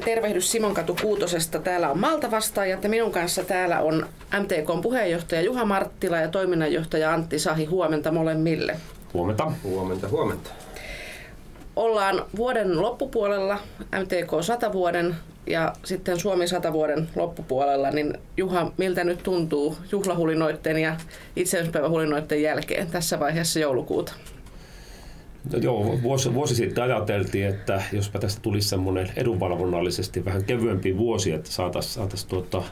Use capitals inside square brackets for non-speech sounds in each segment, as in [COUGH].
jälleen tervehdys Simonkatu Kuutosesta. Täällä on Malta vastaajat ja minun kanssa täällä on MTKn puheenjohtaja Juha Marttila ja toiminnanjohtaja Antti Sahi. Huomenta molemmille. Huomenta. Huomenta, huomenta. Ollaan vuoden loppupuolella, MTK 100 vuoden ja sitten Suomi 100 vuoden loppupuolella, niin Juha, miltä nyt tuntuu juhlahulinoitteen ja itsenäisyyspäivähulinoitteen jälkeen tässä vaiheessa joulukuuta? No joo, vuosi, vuosi sitten ajateltiin, että jospa tästä tulisi semmoinen edunvalvonnallisesti vähän kevyempi vuosi, että saataisiin saatais tuota,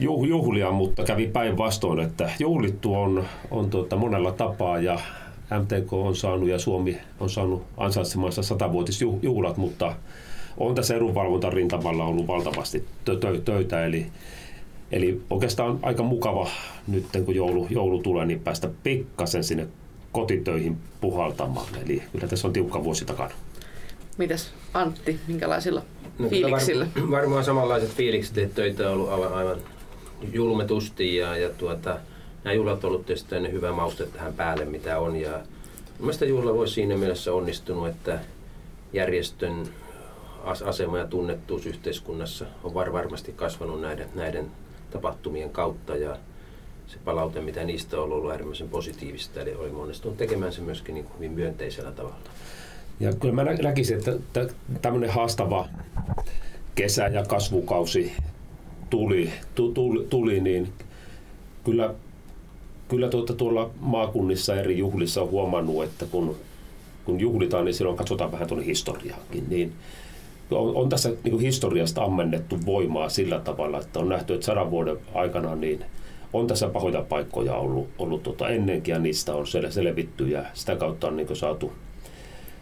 juhlia, mutta kävi päinvastoin, että juhlittu on, on tuota monella tapaa ja MTK on saanut ja Suomi on saanut ansaitsemansa satavuotisjuhlat, mutta on tässä edunvalvontarintamalla ollut valtavasti töitä, eli, eli oikeastaan aika mukava nyt kun joulu, joulu tulee, niin päästä pikkasen sinne kotitöihin puhaltamaan. Eli kyllä tässä on tiukka vuosi takana. Mitäs Antti, minkälaisilla no, fiiliksillä? Var, varmaan samanlaiset fiilikset, että töitä on ollut aivan, aivan julmetusti ja, ja tuota, nämä juhlat on ollut tietysti hyvä mauste tähän päälle, mitä on. Ja mielestäni juhla voisi siinä mielessä onnistunut, että järjestön asema ja tunnettuus yhteiskunnassa on var varmasti kasvanut näiden, näiden tapahtumien kautta ja se palaute, mitä niistä on ollut äärimmäisen positiivista, eli oli onnistunut tekemään se myöskin niin hyvin myönteisellä tavalla. Ja kyllä mä näkisin, että tämmöinen haastava kesä ja kasvukausi tuli, tuli, tuli niin kyllä, kyllä tuota, tuolla maakunnissa eri juhlissa on huomannut, että kun, kun juhlitaan, niin silloin katsotaan vähän tuonne historiaakin. Niin on, on tässä niin historiasta ammennettu voimaa sillä tavalla, että on nähty, että sadan vuoden aikana niin – on tässä pahoja paikkoja ollut, ollut tota ennenkin ja niistä on sel- selvitty ja sitä kautta on niin saatu,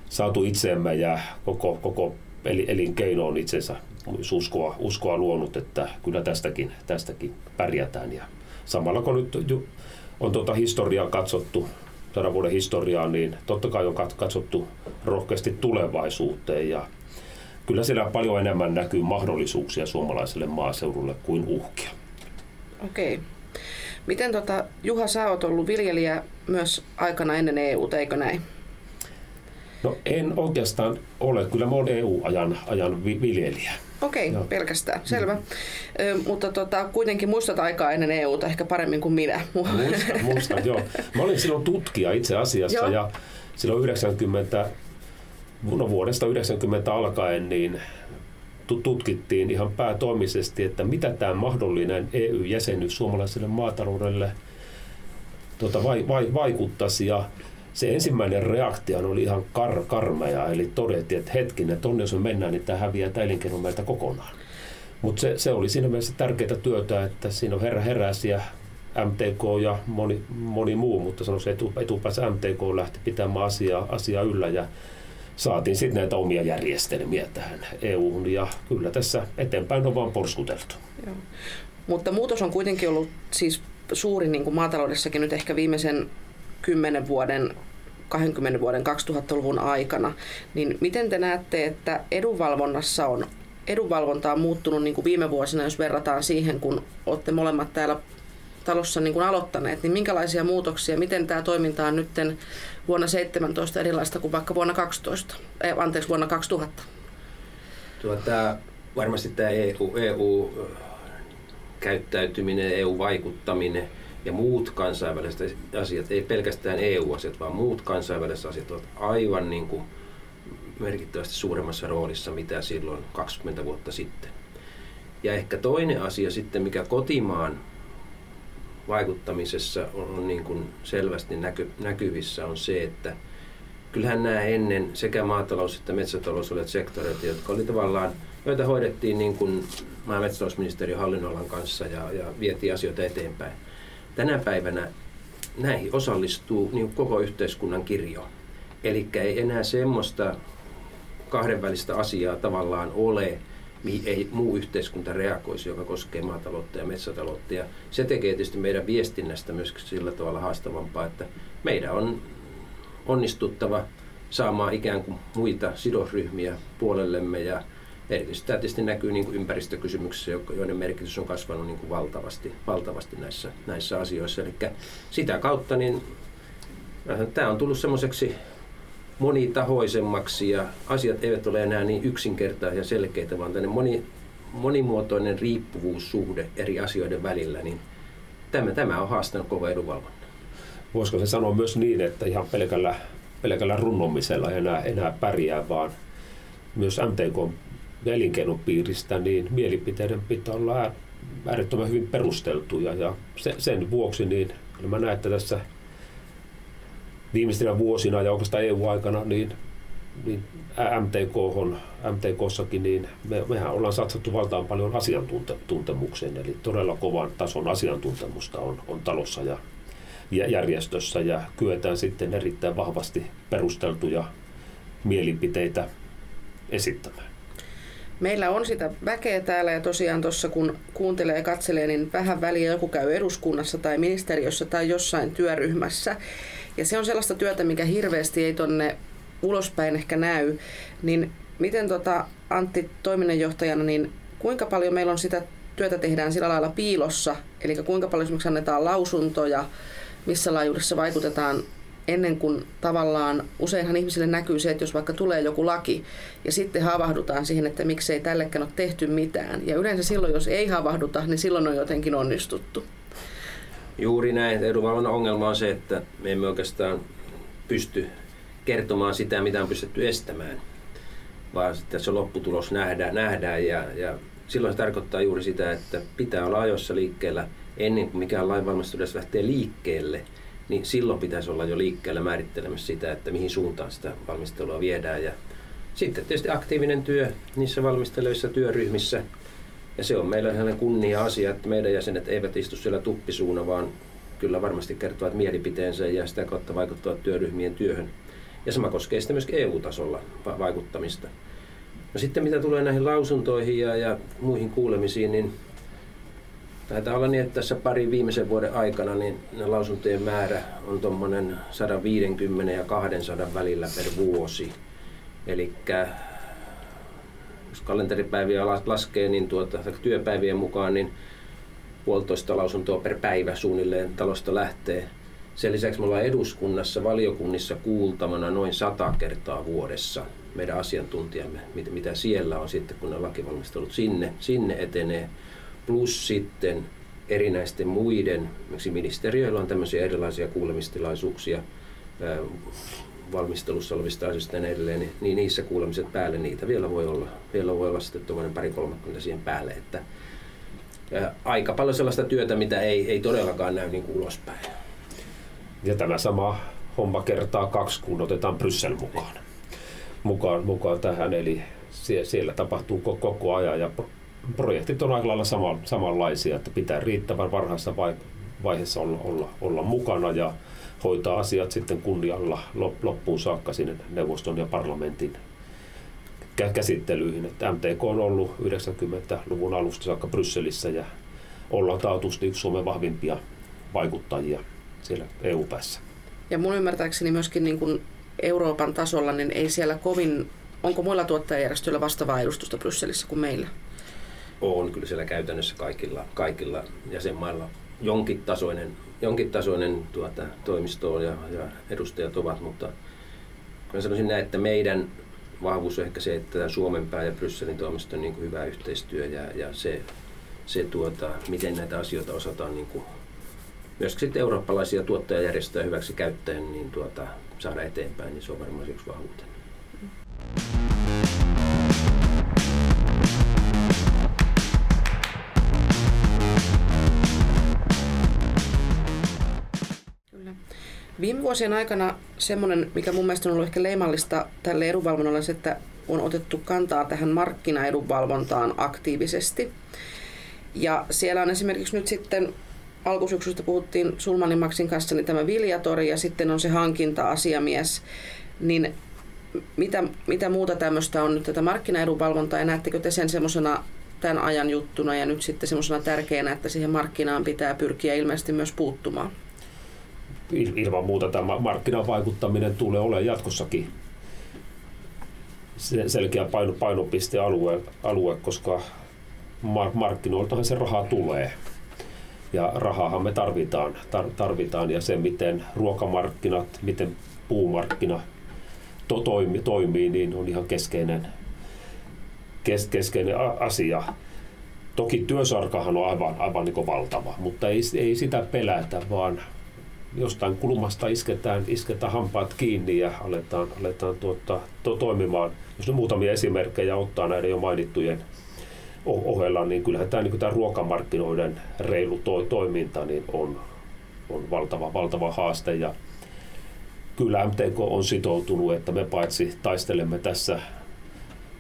saatu itseemme ja koko, koko elinkeino on itsensä uskoa, uskoa luonut, että kyllä tästäkin, tästäkin pärjätään. Ja samalla kun nyt on tuota historiaa katsottu, sadan vuoden historiaa, niin totta kai on katsottu rohkeasti tulevaisuuteen ja kyllä siellä paljon enemmän näkyy mahdollisuuksia suomalaiselle maaseudulle kuin uhkia. Okei. Okay. Miten tota, Juha, sä oot ollut viljelijä myös aikana ennen EU, eikö näin? No en oikeastaan ole. Kyllä mä oon EU-ajan ajan viljelijä. Okei, okay, pelkästään. Selvä. Mm. Ö, mutta tota, kuitenkin muistat aikaa ennen EUta ehkä paremmin kuin minä. Muistan, muistan joo. Mä olin silloin tutkija itse asiassa joo. ja silloin 90, no vuodesta 90 alkaen niin tutkittiin ihan päätoimisesti, että mitä tämä mahdollinen EU-jäsenyys suomalaiselle maataloudelle tuota, vai, vai, vaikuttaisi. Ja se ensimmäinen reaktio oli ihan kar, karmea, eli todettiin, että hetkinen, tonne jos me mennään, niin tämä häviää tämä elinkeino meiltä kokonaan. Mutta se, se, oli siinä mielessä tärkeää työtä, että siinä on herra heräsi ja MTK ja moni, moni muu, mutta sanoisin etu, etupäässä MTK lähti pitämään asiaa, asiaa yllä ja saatiin sitten näitä omia järjestelmiä tähän EUhun ja kyllä tässä eteenpäin on vaan porskuteltu. Joo. Mutta muutos on kuitenkin ollut siis suuri niin kuin maataloudessakin nyt ehkä viimeisen kymmenen vuoden 20 vuoden 2000-luvun aikana, niin miten te näette, että edunvalvonnassa on edunvalvonta on muuttunut niin kuin viime vuosina, jos verrataan siihen, kun olette molemmat täällä talossa niin kuin aloittaneet, niin minkälaisia muutoksia, miten tämä toiminta on nyt vuonna 17 erilaista kuin vaikka vuonna 12, eh, anteeksi vuonna 2000? Tuota, varmasti tämä EU, EU käyttäytyminen, EU-vaikuttaminen ja muut kansainväliset asiat, ei pelkästään EU-asiat, vaan muut kansainväliset asiat ovat aivan niin kuin merkittävästi suuremmassa roolissa, mitä silloin 20 vuotta sitten. Ja ehkä toinen asia sitten, mikä kotimaan vaikuttamisessa on, on niin kuin selvästi näky, näkyvissä on se, että kyllähän nämä ennen sekä maatalous- että metsätalous olivat sektoreita, jotka oli tavallaan, joita hoidettiin niin kuin maa- ja metsätalousministeriön hallinnolan kanssa ja, ja vietiin asioita eteenpäin. Tänä päivänä näihin osallistuu niin koko yhteiskunnan kirjo. Eli ei enää semmoista kahdenvälistä asiaa tavallaan ole, mihin ei muu yhteiskunta reagoisi, joka koskee maataloutta ja metsätaloutta. Ja se tekee tietysti meidän viestinnästä myös sillä tavalla haastavampaa, että meidän on onnistuttava saamaan ikään kuin muita sidosryhmiä puolellemme ja erityisesti tämä tietysti näkyy niin kuin ympäristökysymyksissä, joiden merkitys on kasvanut niin kuin valtavasti, valtavasti näissä, näissä asioissa. Eli sitä kautta niin, äh, tämä on tullut semmoiseksi monitahoisemmaksi ja asiat eivät ole enää niin yksinkertaisia ja selkeitä, vaan tänne moni, monimuotoinen riippuvuussuhde eri asioiden välillä, niin tämä, tämä on haastanut koko edunvalvonnan. Voisiko se sanoa myös niin, että ihan pelkällä, pelkällä runnomisella ei enää, enää pärjää, vaan myös MTK elinkeinopiiristä, niin mielipiteiden pitää olla äärettömän hyvin perusteltuja ja sen vuoksi niin mä näen, että tässä viimeisinä vuosina ja oikeastaan EU-aikana niin, niin MTK on, MTKssakin, niin me, mehän ollaan satsattu valtaan paljon asiantuntemukseen, eli todella kovan tason asiantuntemusta on, on talossa ja, ja järjestössä ja kyetään sitten erittäin vahvasti perusteltuja mielipiteitä esittämään. Meillä on sitä väkeä täällä ja tosiaan tuossa kun kuuntelee ja katselee, niin vähän väliä joku käy eduskunnassa tai ministeriössä tai jossain työryhmässä. Ja se on sellaista työtä, mikä hirveästi ei tonne ulospäin ehkä näy. Niin miten tota, Antti toiminnanjohtajana, niin kuinka paljon meillä on sitä työtä tehdään sillä lailla piilossa, eli kuinka paljon esimerkiksi annetaan lausuntoja, missä laajuudessa vaikutetaan ennen kuin tavallaan useinhan ihmisille näkyy se, että jos vaikka tulee joku laki ja sitten havahdutaan siihen, että miksei tällekään ole tehty mitään. Ja yleensä silloin, jos ei havahduta, niin silloin on jotenkin onnistuttu. Juuri näin. Edunvalvonnan ongelma on se, että me emme oikeastaan pysty kertomaan sitä, mitä on pystytty estämään, vaan sitten se lopputulos nähdään, nähdään ja, ja silloin se tarkoittaa juuri sitä, että pitää olla ajoissa liikkeellä ennen kuin mikään lainvalmistelu lähtee liikkeelle – niin silloin pitäisi olla jo liikkeellä määrittelemässä sitä, että mihin suuntaan sitä valmistelua viedään. Ja sitten tietysti aktiivinen työ niissä valmistelevissa työryhmissä. Ja se on meillä ihan kunnia asia, että meidän jäsenet eivät istu siellä tuppisuuna, vaan kyllä varmasti kertovat mielipiteensä ja sitä kautta vaikuttavat työryhmien työhön. Ja sama koskee sitten myös EU-tasolla vaikuttamista. No sitten mitä tulee näihin lausuntoihin ja, ja muihin kuulemisiin, niin Taitaa olla niin, että tässä pari viimeisen vuoden aikana niin lausuntojen määrä on tuommoinen 150 ja 200 välillä per vuosi. Eli kalenteripäiviä laskee, niin tuota, työpäivien mukaan niin puolitoista lausuntoa per päivä suunnilleen talosta lähtee. Sen lisäksi me ollaan eduskunnassa, valiokunnissa kuultavana noin sata kertaa vuodessa meidän asiantuntijamme, mitä siellä on sitten, kun ne lakivalmistelut sinne, sinne etenee plus sitten erinäisten muiden, miksi ministeriöillä on tämmöisiä erilaisia kuulemistilaisuuksia valmistelussa olevista asioista ja edelleen, niin, niin niissä kuulemiset päälle niitä vielä voi olla, vielä voi olla sitten tuommoinen pari kolmekymmentä siihen päälle, että ää, aika paljon sellaista työtä, mitä ei, ei todellakaan näy niin kuin ulospäin. Ja tämä sama homma kertaa kaksi, kun otetaan Bryssel mukaan, mukaan, mukaan tähän, eli siellä tapahtuu koko ajan ja projektit on aika lailla sama, samanlaisia, että pitää riittävän varhaisessa vaiheessa olla, olla, olla mukana ja hoitaa asiat sitten kunnialla loppuun saakka sinne neuvoston ja parlamentin käsittelyihin. Että MTK on ollut 90-luvun alusta saakka Brysselissä ja ollaan taatusti yksi Suomen vahvimpia vaikuttajia siellä EU-päässä. Ja mun ymmärtääkseni myöskin niin kuin Euroopan tasolla, niin ei siellä kovin, onko muilla tuottajajärjestöillä vastaavaa edustusta Brysselissä kuin meillä? on kyllä siellä käytännössä kaikilla, kaikilla jäsenmailla jonkin tasoinen, jonkin tasoinen tuota, toimisto ja, ja edustajat ovat, mutta mä sanoisin näin, että meidän vahvuus on ehkä se, että Suomen pää ja Brysselin toimisto on niin kuin hyvä yhteistyö ja, ja se, se tuota, miten näitä asioita osataan niin kuin, myös sitten eurooppalaisia tuottajajärjestöjä hyväksi käyttäen niin tuota, saada eteenpäin, niin se on varmaan yksi vahvuutena. Viime vuosien aikana semmoinen, mikä mun mielestä on ollut ehkä leimallista tälle edunvalvonnalle, on se, että on otettu kantaa tähän markkinaedunvalvontaan aktiivisesti. Ja siellä on esimerkiksi nyt sitten alkusyksystä puhuttiin Sulmanin Maxin kanssa niin tämä Viljatori ja sitten on se hankinta-asiamies. Niin mitä, mitä muuta tämmöistä on nyt tätä markkinaedunvalvontaa ja näettekö te sen semmoisena tämän ajan juttuna ja nyt sitten semmoisena tärkeänä, että siihen markkinaan pitää pyrkiä ilmeisesti myös puuttumaan? Ilman muuta tämä markkinavaikuttaminen tulee olemaan jatkossakin selkeä paino, painopistealue, alue, koska markkinoiltahan se raha tulee. Ja rahaahan me tarvitaan, tar, tarvitaan ja se, miten ruokamarkkinat, miten puumarkkina to, toimi, toimii, niin on ihan keskeinen, kes, keskeinen asia. Toki työsarkahan on aivan, aivan niin valtava, mutta ei, ei sitä pelätä, vaan jostain kulmasta isketään, isketään hampaat kiinni ja aletaan, aletaan tuota, to, toimimaan. Jos ne muutamia esimerkkejä ottaa näiden jo mainittujen ohella, niin kyllähän tämä, niin tämä ruokamarkkinoiden reilu to, toiminta niin on, on valtava, valtava haaste. Ja kyllä MTK on sitoutunut, että me paitsi taistelemme tässä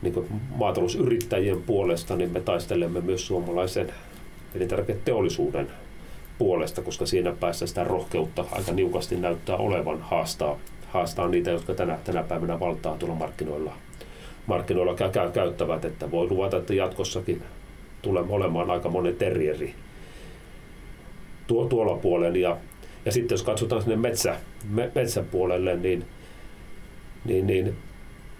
niin maatalousyrittäjien puolesta, niin me taistelemme myös suomalaisen elintarviketeollisuuden puolesta, koska siinä päässä sitä rohkeutta aika niukasti näyttää olevan haastaa, haastaa niitä, jotka tänä, tänä päivänä valtaa tuolla markkinoilla, markkinoilla käy, käy, käyttävät, että voi luvata, että jatkossakin tulemme olemaan aika monen terrieri tuo, tuolla puolella. Ja, ja sitten jos katsotaan sinne metsä, me, metsäpuolelle, niin, niin, niin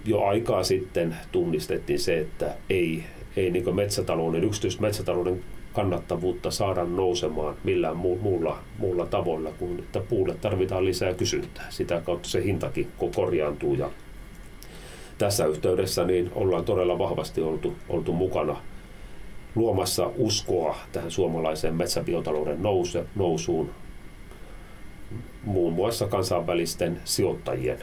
jo aikaa sitten tunnistettiin se, että ei, ei niin metsätalouden, yksityismetsätalouden kannattavuutta saada nousemaan millään muulla, muulla tavoilla kuin että puulle tarvitaan lisää kysyntää. Sitä kautta se hintakin korjaantuu ja tässä yhteydessä niin ollaan todella vahvasti oltu, oltu mukana luomassa uskoa tähän suomalaiseen metsäbiotalouden nousuun muun muassa kansainvälisten sijoittajien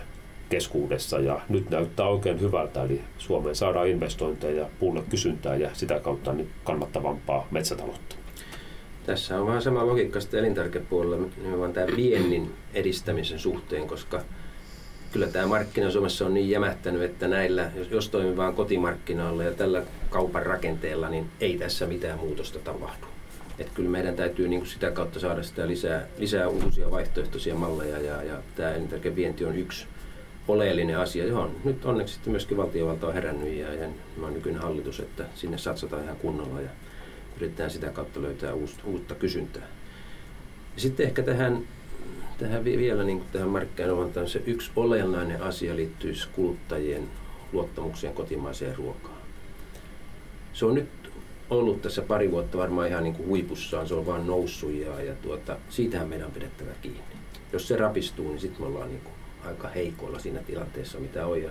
keskuudessa ja nyt näyttää oikein hyvältä, eli Suomeen saadaan investointeja, puulle kysyntää ja sitä kautta niin kannattavampaa metsätaloutta. Tässä on vähän sama logiikka sitten elintarvikepuolella, nimenomaan tämä viennin edistämisen suhteen, koska kyllä tämä markkina Suomessa on niin jämättänyt, että näillä, jos, toimii vain kotimarkkinoilla ja tällä kaupan rakenteella, niin ei tässä mitään muutosta tapahdu. Että kyllä meidän täytyy niin kuin sitä kautta saada sitä lisää, lisää uusia vaihtoehtoisia malleja ja, ja tämä elintarvikevienti on yksi oleellinen asia, johon nyt onneksi sitten myöskin valtiovalta on herännyt ja, ja nykyinen hallitus, että sinne satsataan ihan kunnolla ja yritetään sitä kautta löytää uutta, kysyntää. Ja sitten ehkä tähän, tähän vielä niin kuin tähän markkinoimaan se yksi olennainen asia liittyy kuluttajien luottamukseen kotimaiseen ruokaan. Se on nyt ollut tässä pari vuotta varmaan ihan niin kuin huipussaan, se on vaan noussut ja, ja tuota, siitähän meidän on pidettävä kiinni. Jos se rapistuu, niin sitten me ollaan niin kuin aika heikoilla siinä tilanteessa, mitä on. Ja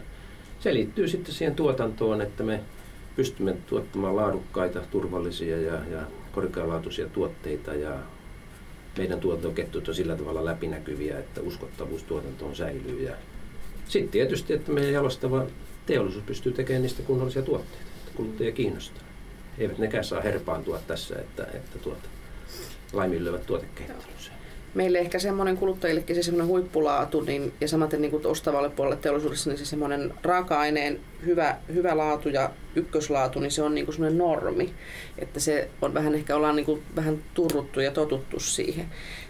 se liittyy sitten siihen tuotantoon, että me pystymme tuottamaan laadukkaita, turvallisia ja, ja korkealaatuisia tuotteita ja meidän tuotantoketjut on sillä tavalla läpinäkyviä, että uskottavuus tuotantoon säilyy. Ja sitten tietysti, että meidän jalostava teollisuus pystyy tekemään niistä kunnollisia tuotteita, että kuluttajia kiinnostaa. Eivät nekään saa herpaantua tässä, että, että tuota, laiminlyövät tuotekehittelyssä meille ehkä semmoinen kuluttajillekin se semmoinen huippulaatu niin, ja samaten niin kuin ostavalle puolelle teollisuudessa niin se semmoinen raaka-aineen hyvä, hyvä laatu ja ykköslaatu, niin se on niin kuin semmoinen normi. Että se on vähän ehkä ollaan niin kuin vähän turruttu ja totuttu siihen.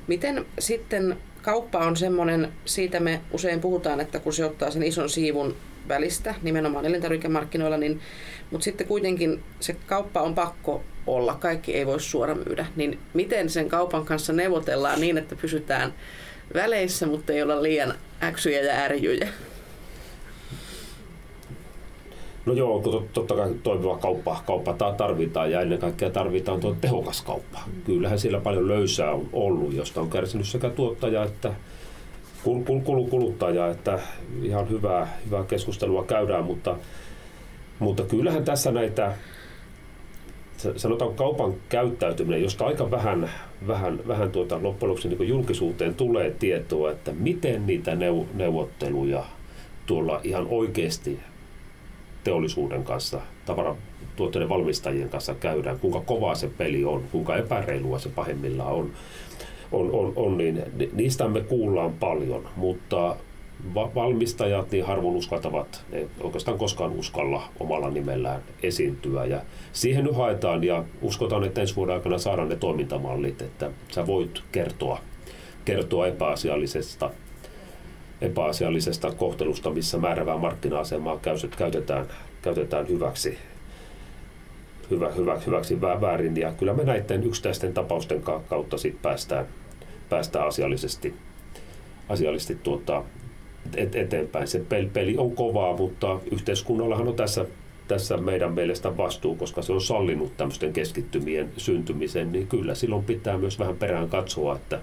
Miten sitten kauppa on semmoinen, siitä me usein puhutaan, että kun se ottaa sen ison siivun välistä, nimenomaan elintarvikemarkkinoilla, niin, mutta sitten kuitenkin se kauppa on pakko olla, kaikki ei voi suora myydä. Niin miten sen kaupan kanssa neuvotellaan niin, että pysytään väleissä, mutta ei olla liian äksyjä ja ärjyjä? No joo, totta kai toimiva kauppa, kauppa tarvitaan ja ennen kaikkea tarvitaan tuo tehokas kauppa. Kyllähän siellä paljon löysää on ollut, josta on kärsinyt sekä tuottaja että kuluttaja, että ihan hyvää, hyvää keskustelua käydään, mutta, mutta kyllähän tässä näitä sanotaan kaupan käyttäytyminen, josta aika vähän, vähän, vähän tuota, loppujen lopuksi niin julkisuuteen tulee tietoa, että miten niitä neuvotteluja tuolla ihan oikeasti teollisuuden kanssa, tavaratuotteiden valmistajien kanssa käydään, kuinka kovaa se peli on, kuinka epäreilua se pahimmillaan on, on, on, on niin niistä me kuullaan paljon, mutta valmistajat niin harvoin uskaltavat, ne oikeastaan koskaan uskalla omalla nimellään esiintyä. Ja siihen nyt haetaan ja uskotaan, että ensi vuoden aikana saadaan ne toimintamallit, että sä voit kertoa, kertoa epäasiallisesta, epäasiallisesta kohtelusta, missä määrävää markkina-asemaa käytetään, käytetään hyväksi, hyvä, hyvä, hyväksi väärin. Ja kyllä me näiden yksittäisten tapausten kautta sit päästään, päästään asiallisesti, asiallisesti tuota, et, eteenpäin. Se peli on kovaa, mutta yhteiskunnallahan on tässä, tässä meidän mielestä vastuu, koska se on sallinut tämmöisten keskittymien syntymisen, niin kyllä silloin pitää myös vähän perään katsoa, että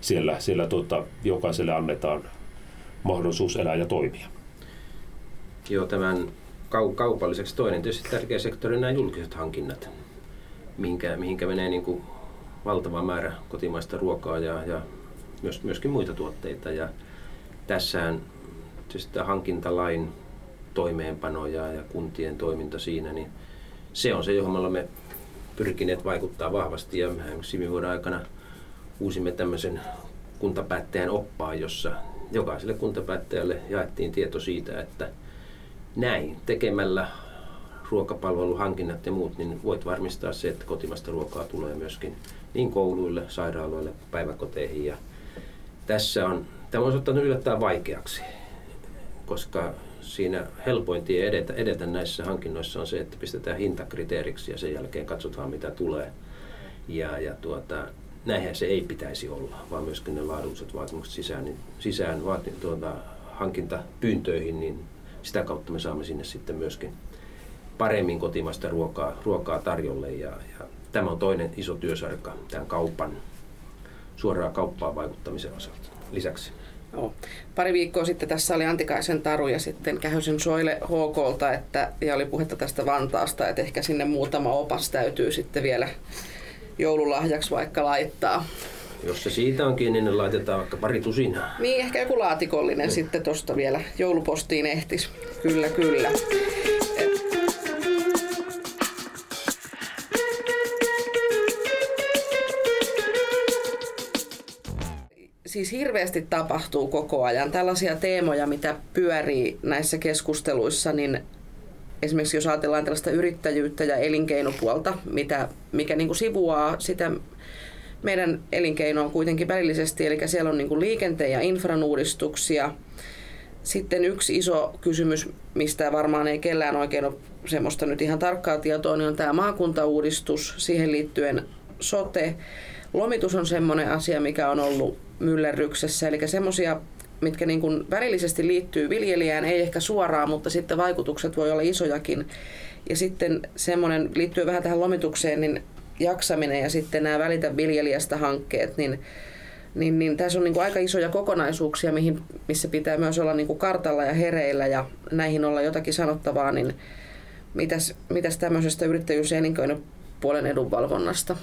siellä, siellä tuota, jokaiselle annetaan mahdollisuus elää ja toimia. jo tämän kau- kaupalliseksi. Toinen tietysti tärkeä sektori on nämä julkiset hankinnat, mihinkä, mihinkä menee niin kuin valtava määrä kotimaista ruokaa ja, ja myös, myöskin muita tuotteita. Ja tässähän tietysti hankintalain toimeenpano ja, ja kuntien toiminta siinä, niin se on se, johon me olemme pyrkineet vaikuttaa vahvasti. Ja viime vuoden aikana uusimme tämmöisen kuntapäättäjän oppaan, jossa jokaiselle kuntapäättäjälle jaettiin tieto siitä, että näin tekemällä ruokapalveluhankinnat ja muut, niin voit varmistaa se, että kotimasta ruokaa tulee myöskin niin kouluille, sairaaloille, päiväkoteihin. Ja tässä on, tämä on ottanut yllättäen vaikeaksi, koska siinä helpoin tie edetä, edetä näissä hankinnoissa on se, että pistetään hintakriteeriksi ja sen jälkeen katsotaan mitä tulee. Ja, ja tuota, näinhän se ei pitäisi olla, vaan myöskin ne laadulliset vaatimukset sisään, niin, sisään vaati, tuota, hankintapyyntöihin, niin sitä kautta me saamme sinne sitten myöskin paremmin kotimaista ruokaa, ruokaa tarjolle. Ja, ja tämä on toinen iso työsarka tämän kaupan, suoraan kauppaan vaikuttamisen osalta lisäksi. Joo. Pari viikkoa sitten tässä oli Antikaisen Taru ja sitten Kähösen Soile HKlta, että, ja oli puhetta tästä Vantaasta, että ehkä sinne muutama opas täytyy sitten vielä joululahjaksi vaikka laittaa. Jos se siitä on kiinni, niin laitetaan vaikka pari tusinaa. Niin, ehkä joku laatikollinen mm. sitten tuosta vielä joulupostiin ehtis. Kyllä, kyllä. siis hirveästi tapahtuu koko ajan. Tällaisia teemoja, mitä pyörii näissä keskusteluissa, niin esimerkiksi jos ajatellaan tällaista yrittäjyyttä ja elinkeinopuolta, mitä, mikä niin kuin sivuaa sitä meidän elinkeinoa kuitenkin välillisesti, eli siellä on niin kuin liikenteen ja infran uudistuksia. Sitten yksi iso kysymys, mistä varmaan ei kellään oikein ole semmoista nyt ihan tarkkaa tietoa, niin on tämä maakuntauudistus, siihen liittyen sote. Lomitus on semmoinen asia, mikä on ollut myllerryksessä, eli semmoisia mitkä niin kuin välillisesti liittyy viljelijään, ei ehkä suoraan, mutta sitten vaikutukset voi olla isojakin. Ja sitten semmoinen liittyy vähän tähän lomitukseen, niin jaksaminen ja sitten nämä Välitä viljelijästä hankkeet, niin, niin, niin tässä on niin kuin aika isoja kokonaisuuksia, mihin, missä pitää myös olla niin kuin kartalla ja hereillä ja näihin olla jotakin sanottavaa, niin mitäs, mitäs tämmöisestä yrittäjyys- ja elinkeinopuolen edunvalvonnasta?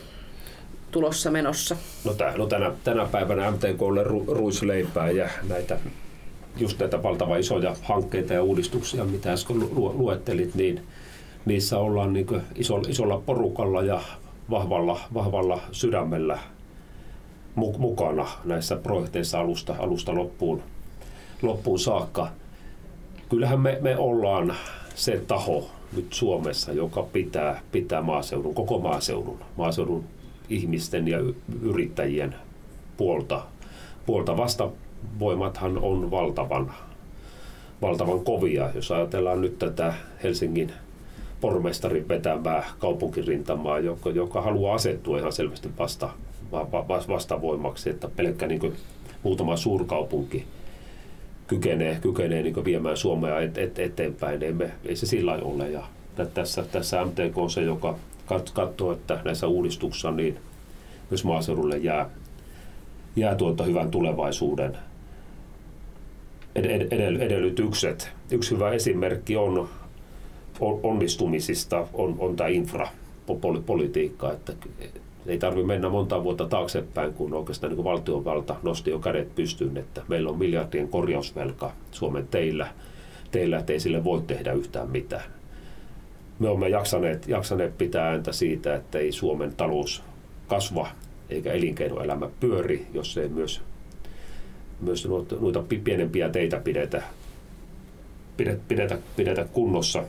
tulossa menossa? No, tää, no tänä, tänä päivänä MTKlle ru, ruisleipää ja näitä just näitä valtavan isoja hankkeita ja uudistuksia, mitä äsken lu, luettelit, niin niissä ollaan niin isolla, isolla porukalla ja vahvalla, vahvalla sydämellä mukana näissä projekteissa alusta, alusta loppuun, loppuun saakka. Kyllähän me, me ollaan se taho nyt Suomessa, joka pitää, pitää maaseudun, koko maaseudun, maaseudun ihmisten ja yrittäjien puolta. puolta. Vastavoimathan on valtavan, valtavan kovia. Jos ajatellaan nyt tätä Helsingin pormestarin vetämää kaupunkirintamaa, joka, joka haluaa asettua ihan selvästi vasta, vastavoimaksi, että pelkkä niin muutama suurkaupunki kykenee, kykenee niin viemään Suomea et, et, eteenpäin. Ei, me, ei se sillä ole. Ja tässä, tässä MTK on se, joka katsoa, että näissä uudistuksissa niin myös maaseudulle jää, jää tuota hyvän tulevaisuuden edellytykset. Yksi hyvä esimerkki on onnistumisista on, on tämä infrapolitiikka, että ei tarvitse mennä monta vuotta taaksepäin, kun oikeastaan niin valtiovalta nosti jo kädet pystyyn, että meillä on miljardien korjausvelka Suomen teillä, teillä, että ei sille voi tehdä yhtään mitään. Me olemme jaksaneet, jaksaneet pitää ääntä siitä, että ei Suomen talous kasva eikä elinkeinoelämä pyöri, jos ei myös, myös noita pienempiä teitä pidetä, pidetä, pidetä, pidetä kunnossa,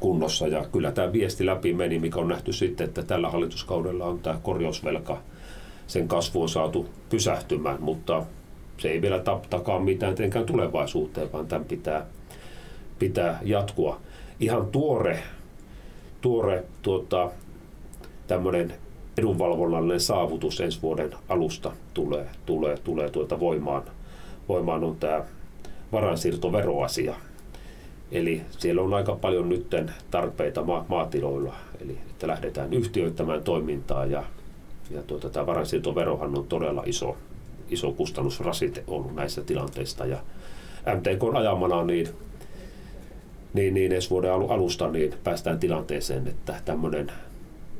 kunnossa. Ja kyllä tämä viesti läpi meni, mikä on nähty sitten, että tällä hallituskaudella on tämä korjausvelka, sen kasvu on saatu pysähtymään, mutta se ei vielä takaa mitään tietenkään tulevaisuuteen, vaan tämän pitää, pitää jatkua. Ihan tuore tuore tuota, tämmöinen edunvalvonnallinen saavutus ensi vuoden alusta tulee, tulee, tulee tuota voimaan. Voimaan on tämä varainsiirtoveroasia. Eli siellä on aika paljon nytten tarpeita ma- maatiloilla, eli että lähdetään yhtiöittämään toimintaa ja, ja tuota, tämä varainsiirtoverohan on todella iso, iso kustannusrasite ollut näissä tilanteissa. Ja MTK ajamana niin niin, niin ensi vuoden alusta niin päästään tilanteeseen, että tämmöinen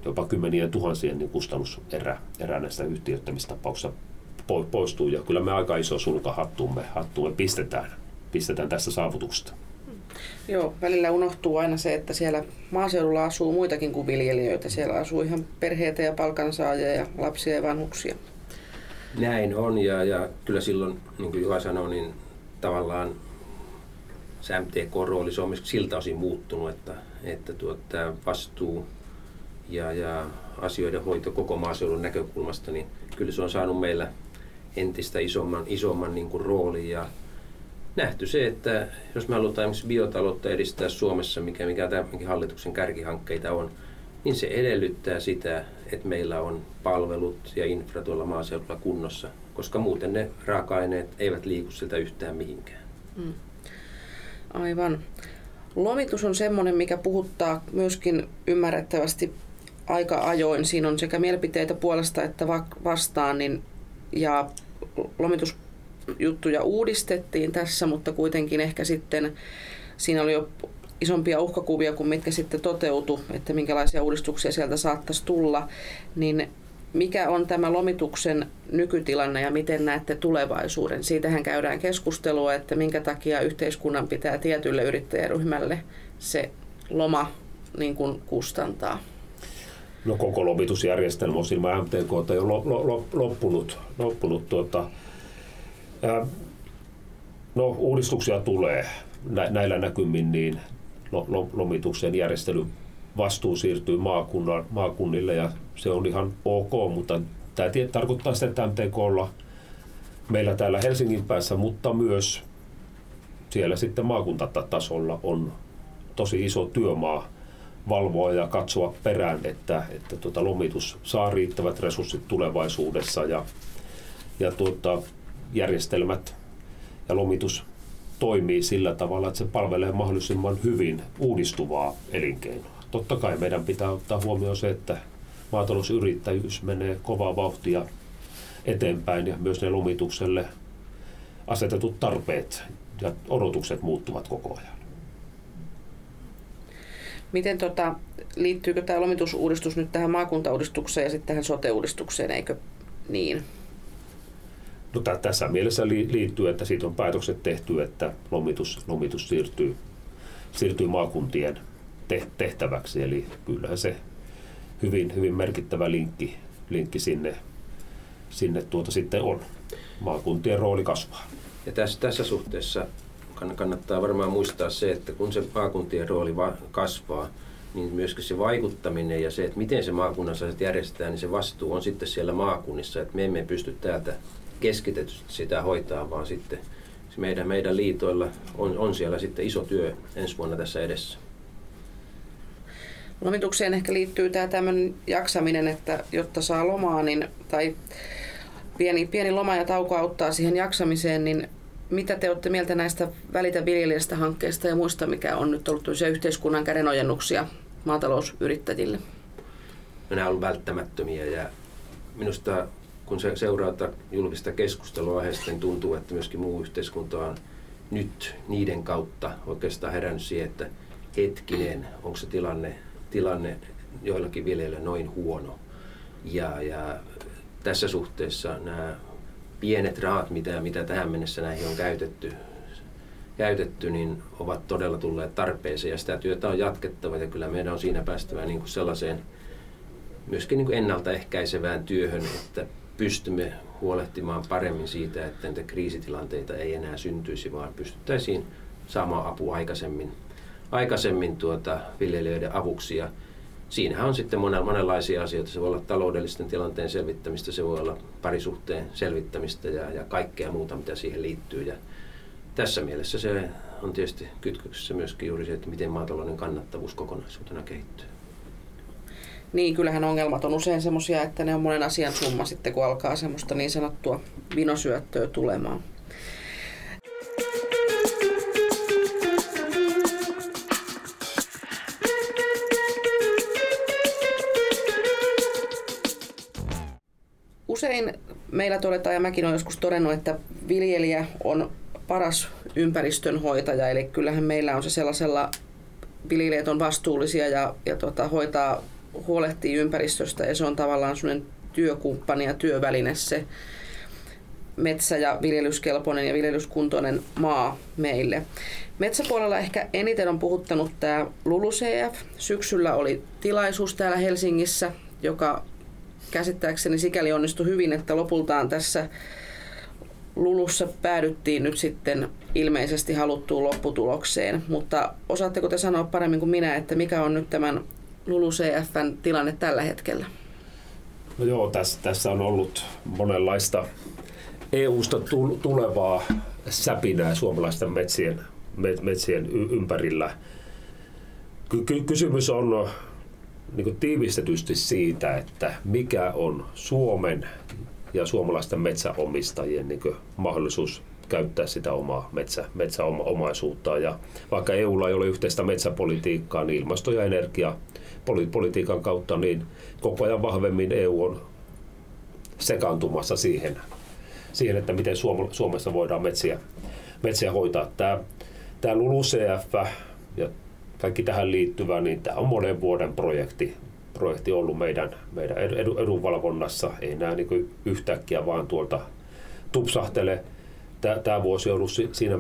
jopa kymmenien tuhansien niin kustannuserä erä näistä yhtiöittämistapauksista poistuu. Ja kyllä me aika iso sulka hattuumme, hattuumme pistetään, pistetään tästä saavutuksesta. Joo, välillä unohtuu aina se, että siellä maaseudulla asuu muitakin kuin viljelijöitä. Siellä asuu ihan perheitä ja palkansaajia ja lapsia ja vanhuksia. Näin on ja, ja kyllä silloin, niin kuin Juha sanoi, niin tavallaan se MTK-rooli se on myös siltä osin muuttunut, että, että tuota, vastuu ja, ja asioiden hoito koko maaseudun näkökulmasta, niin kyllä se on saanut meillä entistä isomman, isomman niin kuin roolin ja nähty se, että jos me halutaan esimerkiksi biotaloutta edistää Suomessa, mikä, mikä tämänkin hallituksen kärkihankkeita on, niin se edellyttää sitä, että meillä on palvelut ja infra tuolla maaseudulla kunnossa, koska muuten ne raaka-aineet eivät liiku siltä yhtään mihinkään. Mm. Aivan. Lomitus on semmoinen, mikä puhuttaa myöskin ymmärrettävästi aika ajoin. Siinä on sekä mielipiteitä puolesta että vastaan, niin, ja lomitusjuttuja uudistettiin tässä, mutta kuitenkin ehkä sitten siinä oli jo isompia uhkakuvia kuin mitkä sitten toteutu, että minkälaisia uudistuksia sieltä saattaisi tulla, niin mikä on tämä lomituksen nykytilanne ja miten näette tulevaisuuden? Siitähän käydään keskustelua, että minkä takia yhteiskunnan pitää tietylle yrittäjäryhmälle se loma niin kuin kustantaa. No koko lomitusjärjestelmä on ilman MTK jo loppunut. loppunut tuota, no uudistuksia tulee näillä näkymin, niin lomituksen järjestelyn vastuu siirtyy maakunnan, maakunnille ja se on ihan ok, mutta tämä tarkoittaa sitä, että MTKlla meillä täällä Helsingin päässä, mutta myös siellä sitten maakuntatasolla on tosi iso työmaa valvoa ja katsoa perään, että, että tuota lomitus saa riittävät resurssit tulevaisuudessa ja, ja tuota, järjestelmät ja lomitus toimii sillä tavalla, että se palvelee mahdollisimman hyvin uudistuvaa elinkeinoa. Totta kai meidän pitää ottaa huomioon se, että maatalousyrittäjyys menee kovaa vauhtia eteenpäin ja myös ne lomitukselle asetetut tarpeet ja odotukset muuttuvat koko ajan. Miten tota, liittyykö tämä lomitusuudistus nyt tähän maakuntauudistukseen ja sitten tähän sote-uudistukseen, eikö niin? No, tässä mielessä liittyy, että siitä on päätökset tehty, että lomitus, lomitus siirtyy, siirtyy maakuntien tehtäväksi. Eli kyllähän se hyvin, hyvin merkittävä linkki, linkki sinne, sinne tuota sitten on. Maakuntien rooli kasvaa. Ja tässä, tässä suhteessa kannattaa varmaan muistaa se, että kun se maakuntien rooli kasvaa, niin myöskin se vaikuttaminen ja se, että miten se maakunnassa järjestetään, niin se vastuu on sitten siellä maakunnissa. Että me emme pysty täältä keskitetysti sitä hoitaa, vaan sitten meidän, meidän liitoilla on, on siellä sitten iso työ ensi vuonna tässä edessä. Lomitukseen ehkä liittyy tämä tämmöinen jaksaminen, että jotta saa lomaa, niin, tai pieni, pieni loma ja tauko auttaa siihen jaksamiseen, niin mitä te olette mieltä näistä Välitä viljelijästä hankkeesta ja muista, mikä on nyt ollut yhteiskunnan kädenojennuksia maatalousyrittäjille? No, nämä ovat välttämättömiä ja minusta kun se seuraa julkista keskustelua aiheesta, niin tuntuu, että myöskin muu yhteiskunta on nyt niiden kautta oikeastaan herännyt siihen, että hetkinen, onko se tilanne, tilanne joillakin viljelijöillä noin huono. Ja, ja tässä suhteessa nämä pienet rahat, mitä, mitä tähän mennessä näihin on käytetty, käytetty, niin ovat todella tulleet tarpeeseen ja sitä työtä on jatkettava ja kyllä meidän on siinä päästävä niin kuin sellaiseen myöskin niin kuin ennaltaehkäisevään työhön, että pystymme huolehtimaan paremmin siitä, että niitä kriisitilanteita ei enää syntyisi, vaan pystyttäisiin saamaan apua aikaisemmin, aikaisemmin tuota viljelijöiden avuksi. Ja siinähän on sitten monenlaisia asioita. Se voi olla taloudellisten tilanteen selvittämistä, se voi olla parisuhteen selvittämistä ja, ja kaikkea muuta, mitä siihen liittyy. Ja tässä mielessä se on tietysti kytköksessä myöskin juuri se, että miten maatalouden kannattavuus kokonaisuutena kehittyy. Niin, kyllähän ongelmat on usein semmoisia, että ne on monen asian summa sitten, kun alkaa semmoista niin sanottua vinosyöttöä tulemaan. Usein meillä todetaan, ja mäkin olen joskus todennut, että viljelijä on paras ympäristönhoitaja, eli kyllähän meillä on se sellaisella, viljelijät on vastuullisia ja, ja tota, hoitaa, huolehtii ympäristöstä ja se on tavallaan sellainen työkumppani ja työväline se metsä- ja viljelyskelpoinen ja viljelyskuntoinen maa meille. Metsäpuolella ehkä eniten on puhuttanut tämä LULUCF. Syksyllä oli tilaisuus täällä Helsingissä, joka käsittääkseni sikäli onnistui hyvin, että lopultaan tässä Lulussa päädyttiin nyt sitten ilmeisesti haluttuun lopputulokseen, mutta osaatteko te sanoa paremmin kuin minä, että mikä on nyt tämän Lulu CFn tilanne tällä hetkellä? No joo, tässä, tässä on ollut monenlaista EU-sta tulevaa säpinää suomalaisten metsien, metsien ympärillä. Ky- kysymys on niin tiivistetysti siitä, että mikä on Suomen ja suomalaisten metsäomistajien niin mahdollisuus käyttää sitä omaa metsä, metsäomaisuutta. Ja vaikka EUlla ei ole yhteistä metsäpolitiikkaa, niin ilmasto- ja energiapolitiikan kautta niin koko ajan vahvemmin EU on sekaantumassa siihen, siihen että miten Suomessa voidaan metsiä, metsiä hoitaa. Tämä, tämä LULUCF ja kaikki tähän liittyvä, niin tämä on monen vuoden projekti, projekti ollut meidän, meidän edunvalvonnassa. Ei nämä niin yhtäkkiä vaan tuolta tupsahtele. Tämä vuosi on ollut siinä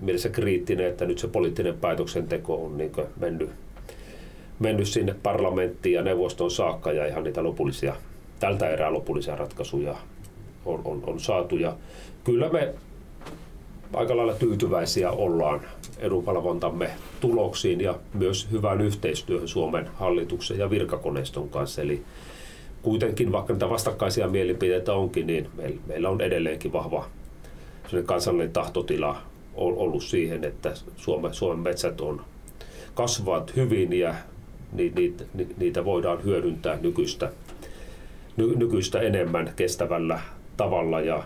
mielessä kriittinen, että nyt se poliittinen päätöksenteko on niin mennyt, mennyt sinne parlamenttiin ja neuvoston saakka ja ihan niitä lopullisia, tältä erää lopullisia ratkaisuja on, on, on saatu. Ja kyllä me aika lailla tyytyväisiä ollaan edunvalvontamme tuloksiin ja myös hyvään yhteistyöhön Suomen hallituksen ja virkakoneiston kanssa. Eli kuitenkin, vaikka niitä vastakkaisia mielipiteitä onkin, niin meillä on edelleenkin vahva kansallinen tahtotila ollut siihen, että Suomen, Suomen metsät on, kasvavat hyvin ja niitä, niitä voidaan hyödyntää nykyistä, nykyistä enemmän kestävällä tavalla ja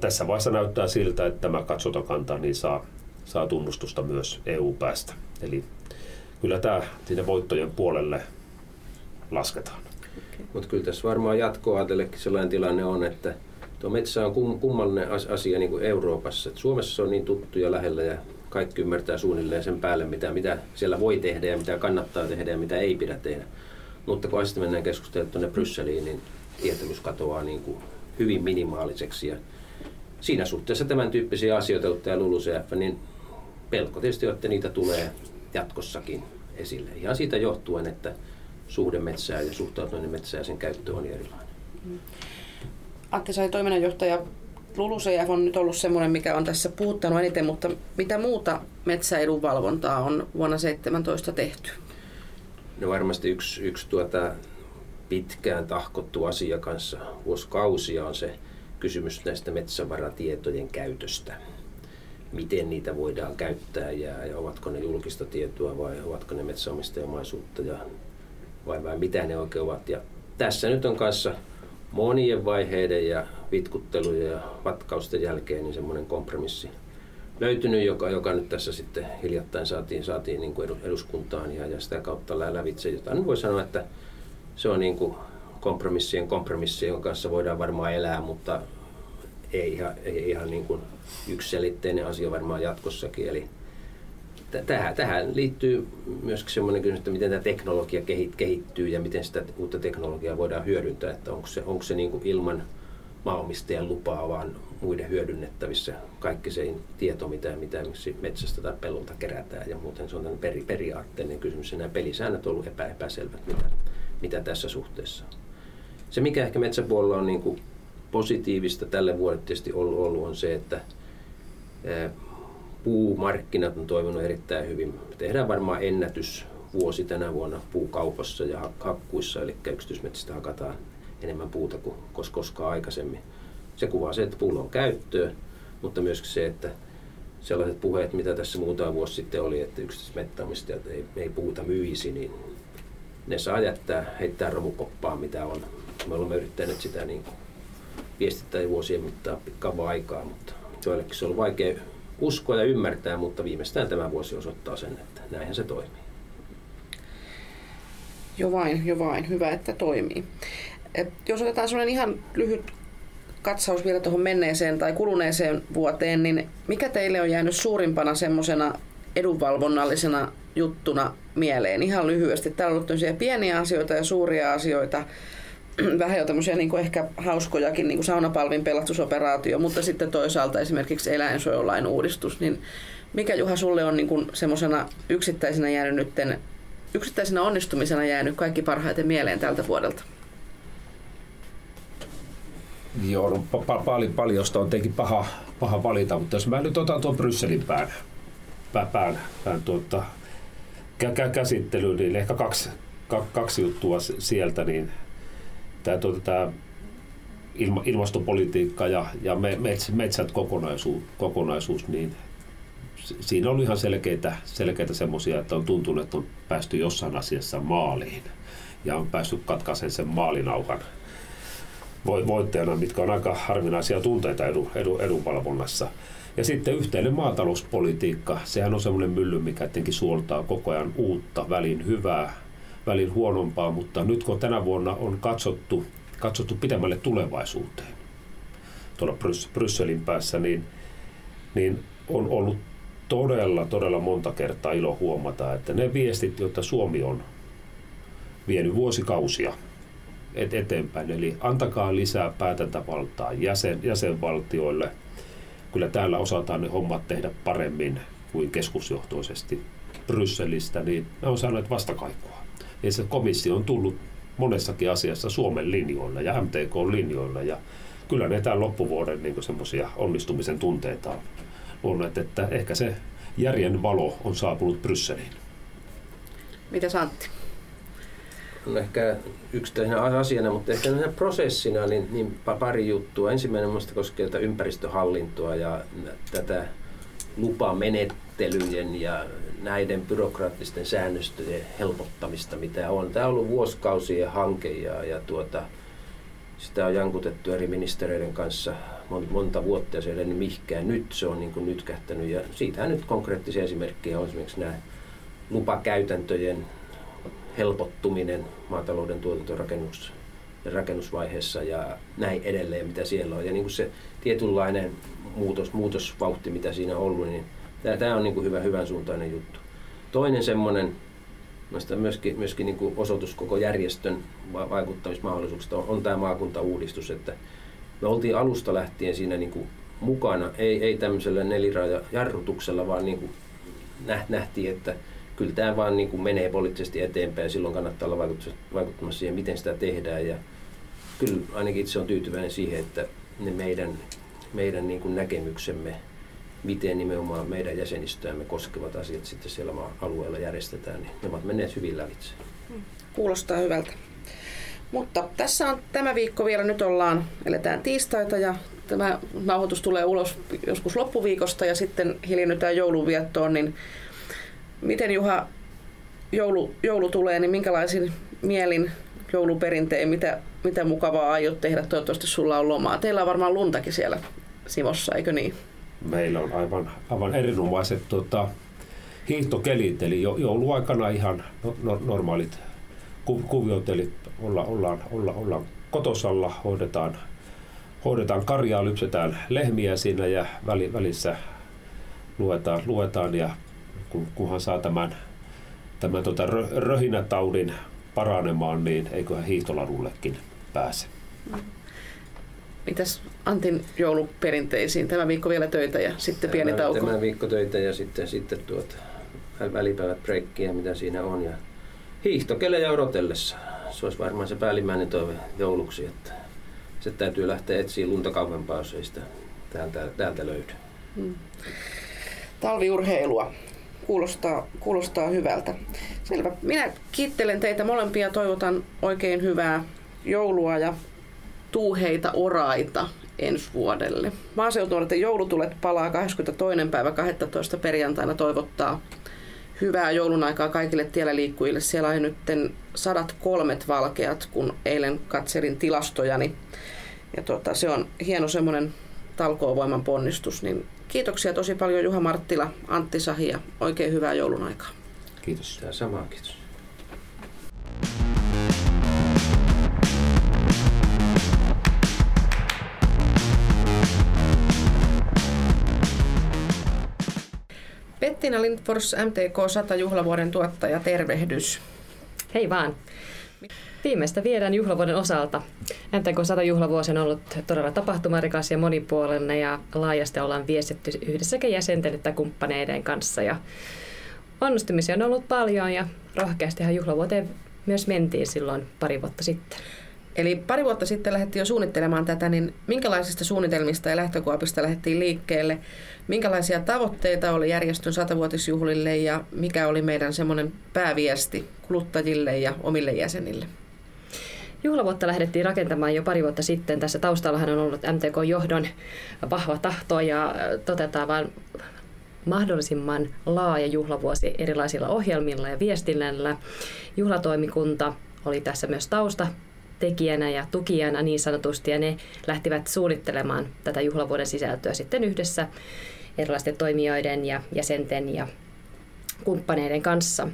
tässä vaiheessa näyttää siltä, että tämä katsotokanta niin saa, saa tunnustusta myös EU-päästä. Eli kyllä tämä sinne voittojen puolelle lasketaan. Okay. Mutta kyllä tässä varmaan jatkoa ajatellekin sellainen tilanne on, että tuo metsä on kummallinen asia niin kuin Euroopassa. Et Suomessa se on niin tuttu ja lähellä ja kaikki ymmärtää suunnilleen sen päälle, mitä, mitä siellä voi tehdä ja mitä kannattaa tehdä ja mitä ei pidä tehdä. Mutta kun sitten mennään keskustelemaan tuonne Brysseliin, niin tietämys katoaa niin kuin hyvin minimaaliseksi. Ja siinä suhteessa tämän tyyppisiä asioita, tämä LULUCF, niin pelko tietysti, että niitä tulee jatkossakin esille. Ihan siitä johtuen, että suhde metsää ja suhtautuminen metsää ja sen käyttö on erilainen. Antti Sai, toiminnanjohtaja, LULUCF on nyt ollut semmoinen, mikä on tässä puuttanut eniten, mutta mitä muuta metsäedunvalvontaa on vuonna 2017 tehty? No varmasti yksi, yksi tuota, pitkään tahkottu asia kanssa vuosikausia on se kysymys näistä metsävaratietojen käytöstä. Miten niitä voidaan käyttää ja, ja ovatko ne julkista tietoa vai ovatko ne metsäomistajamaisuutta ja vai, vai mitä ne oikein ovat. Ja tässä nyt on kanssa monien vaiheiden ja vitkuttelujen ja vatkausten jälkeen niin semmoinen kompromissi löytynyt, joka, joka nyt tässä sitten hiljattain saatiin, saatiin niin kuin eduskuntaan ja, ja sitä kautta lävitse. Jotain voi sanoa, että se on niin kuin kompromissien kompromissien kanssa voidaan varmaan elää, mutta ei ihan, ei ihan niin kuin yksiselitteinen asia varmaan jatkossakin. Eli tähän, tähän liittyy myös sellainen kysymys, että miten tämä teknologia kehittyy ja miten sitä uutta teknologiaa voidaan hyödyntää, että onko se, onko se niin kuin ilman maanomistajan lupaa, vaan muiden hyödynnettävissä kaikki se tieto, mitä, mitä metsästä tai pellolta kerätään ja muuten se on peri, periaatteellinen kysymys ja nämä pelisäännöt ovat olleet epä, epäselvät, mitä, mitä tässä suhteessa on. Se, mikä ehkä metsäpuolella on niin kuin positiivista tälle vuodelle tietysti ollut, ollut on se, että puumarkkinat on toiminut erittäin hyvin. Tehdään varmaan ennätys vuosi tänä vuonna puukaupassa ja hakkuissa, eli yksityismetsistä hakataan enemmän puuta kuin koskaan aikaisemmin. Se kuvaa se, että puulla on käyttöä, mutta myös se, että sellaiset puheet, mitä tässä muutama vuosi sitten oli, että yksityismettäomistajat ei, ei puuta myisi, niin ne saa jättää, heittää romukoppaan, mitä on. Me olemme yrittäneet sitä niin viestittää vuosien mittaan pitkään aikaa, mutta joillekin se on vaikea uskoa ja ymmärtää, mutta viimeistään tämä vuosi osoittaa sen, että näinhän se toimii. Jo vain, jo vain. Hyvä, että toimii. Et jos otetaan sellainen ihan lyhyt katsaus vielä tuohon menneeseen tai kuluneeseen vuoteen, niin mikä teille on jäänyt suurimpana semmoisena edunvalvonnallisena juttuna mieleen? Ihan lyhyesti. Täällä on ollut pieniä asioita ja suuria asioita. [CLEARS THROAT] Vähän jo tämmöisiä niin kuin ehkä hauskojakin, niin kuin saunapalvin pelastusoperaatio, mutta sitten toisaalta esimerkiksi eläinsuojelain uudistus. Niin mikä Juha sulle on niin semmoisena yksittäisenä jäänyt nytten, yksittäisenä onnistumisena jäänyt kaikki parhaiten mieleen tältä vuodelta? Joo, no, pa- paljon, paljosta on tietenkin paha, paha valita, mutta jos mä nyt otan tuon Brysselin pään, pään, pään, pään tuota, kä- käsittelyyn, niin ehkä kaksi, kaksi juttua sieltä, niin tämä, tuota, tämä ilma, ilmastopolitiikka ja, ja metsät, metsät kokonaisuus, kokonaisuus, niin siinä oli ihan selkeitä, selkeitä semmoisia, että on tuntunut, että on päästy jossain asiassa maaliin ja on päässyt katkaisemaan sen maalinauhan voittajana, mitkä on aika harvinaisia tunteita edun, edun, edunvalvonnassa. Ja sitten yhteinen maatalouspolitiikka, sehän on semmoinen mylly, mikä tietenkin suoltaa koko ajan uutta, välin hyvää, välin huonompaa, mutta nyt kun tänä vuonna on katsottu, katsottu pidemmälle tulevaisuuteen tuolla Brys- Brysselin päässä, niin, niin on ollut todella, todella monta kertaa ilo huomata, että ne viestit, joita Suomi on vienyt vuosikausia et eteenpäin, eli antakaa lisää päätäntävaltaa jäsen, jäsenvaltioille. Kyllä täällä osataan ne hommat tehdä paremmin kuin keskusjohtoisesti Brysselistä, niin ne on saaneet vastakaikua. Ja se komissio on tullut monessakin asiassa Suomen linjoilla ja MTK-linjoilla ja kyllä ne tämän loppuvuoden niin semmoisia onnistumisen tunteita on luonneet, että ehkä se järjen valo on saapunut Brysseliin. Mitä Santti? No ehkä yksittäisenä asiana, mutta ehkä prosessina niin, niin pari juttua. Ensimmäinen minusta koskee tätä ympäristöhallintoa ja tätä lupamenettelyjen ja näiden byrokraattisten säännöstöjen helpottamista, mitä on. Tämä on ollut vuosikausien hanke ja, ja tuota, sitä on jankutettu eri ministeriöiden kanssa monta vuotta ja se ei mihkään. Nyt se on niin kuin nyt kähtänyt ja siitä nyt konkreettisia esimerkkejä on esimerkiksi nämä lupakäytäntöjen helpottuminen maatalouden tuotantorakennus rakennusvaiheessa ja näin edelleen, mitä siellä on. Ja niin kuin se tietynlainen muutos, muutosvauhti, mitä siinä on ollut, niin tämä on niin kuin hyvä, hyvän suuntainen juttu. Toinen semmoinen, myöskin, myöskin niin kuin osoitus koko järjestön vaikuttamismahdollisuuksista on, on tämä maakuntauudistus, että me oltiin alusta lähtien siinä niin kuin mukana, ei, ei tämmöisellä nelirajajarrutuksella, vaan niin kuin nähtiin, että kyllä tämä vaan niin kuin menee poliittisesti eteenpäin ja silloin kannattaa olla vaikuttamassa siihen, miten sitä tehdään. Ja kyllä ainakin itse on tyytyväinen siihen, että ne meidän, meidän niin kuin näkemyksemme, miten nimenomaan meidän jäsenistöämme koskevat asiat sitten siellä alueella järjestetään, niin ne ovat menneet hyvin lävitse. Kuulostaa hyvältä. Mutta tässä on tämä viikko vielä, nyt ollaan, eletään tiistaita ja tämä nauhoitus tulee ulos joskus loppuviikosta ja sitten hiljennytään joulunviettoon, niin miten Juha joulu, joulu tulee, niin minkälaisin mielin jouluperinteen, mitä, mitä mukavaa aiot tehdä? Toivottavasti sulla on lomaa. Teillä on varmaan luntakin siellä Simossa, eikö niin? Meillä on aivan, aivan erinomaiset tota, hiihtokelit, eli jouluaikana ihan no, no, normaalit ku, kuviot, eli olla, ollaan, olla, ollaan kotosalla, hoidetaan, hoidetaan karjaa, lypsetään lehmiä siinä ja väli, välissä luetaan, luetaan. Ja kun, kunhan saa tämän, tämän tota röhinätaudin paranemaan, niin eiköhän hiihtoladullekin pääse. Mitäs Antin jouluperinteisiin? Tämä viikko vielä töitä ja sitten pieni tämä, tauko. Tämä viikko töitä ja sitten, sitten tuota, välipäivät breikkiä, mitä siinä on. Ja hiihtokelejä odotellessa. Se olisi varmaan se päällimmäinen toive jouluksi, että se täytyy lähteä etsiä lunta kauempaa, jos ei sitä täältä, täältä löydy. Hmm. Talviurheilua kuulostaa, kuulostaa hyvältä. Selvä. Minä kiittelen teitä molempia, toivotan oikein hyvää joulua ja tuuheita oraita ensi vuodelle. Maaseutunuorten joulutulet palaa 22. päivä 12. perjantaina toivottaa hyvää joulun aikaa kaikille tiellä liikkujille. Siellä on nyt sadat kolmet valkeat, kun eilen katselin tilastojani. Ja tota, se on hieno semmoinen talkoovoiman ponnistus, niin Kiitoksia tosi paljon Juha Marttila, Antti Sahi ja oikein hyvää joulun aikaa. Kiitos. Ja samaa kiitos. Martina Lindfors, MTK 100 juhlavuoden tuottaja, tervehdys. Hei vaan. Viimeistä viedään juhlavuoden osalta. MTK 100 juhlavuosi on ollut todella tapahtumarikas ja monipuolinen ja laajasti ollaan viestitty yhdessä sekä jäsenten että kumppaneiden kanssa. Ja onnistumisia on ollut paljon ja rohkeastihan juhlavuoteen myös mentiin silloin pari vuotta sitten. Eli pari vuotta sitten lähdettiin jo suunnittelemaan tätä, niin minkälaisista suunnitelmista ja lähtökuopista lähdettiin liikkeelle? Minkälaisia tavoitteita oli järjestön satavuotisjuhlille ja mikä oli meidän semmoinen pääviesti kuluttajille ja omille jäsenille? Juhlavuotta lähdettiin rakentamaan jo pari vuotta sitten. Tässä taustallahan on ollut MTK-johdon vahva tahto ja toteutetaan vain mahdollisimman laaja juhlavuosi erilaisilla ohjelmilla ja viestinnällä. Juhlatoimikunta oli tässä myös tausta tekijänä ja tukijana niin sanotusti, ja ne lähtivät suunnittelemaan tätä juhlavuoden sisältöä sitten yhdessä erilaisten toimijoiden ja jäsenten ja kumppaneiden kanssa.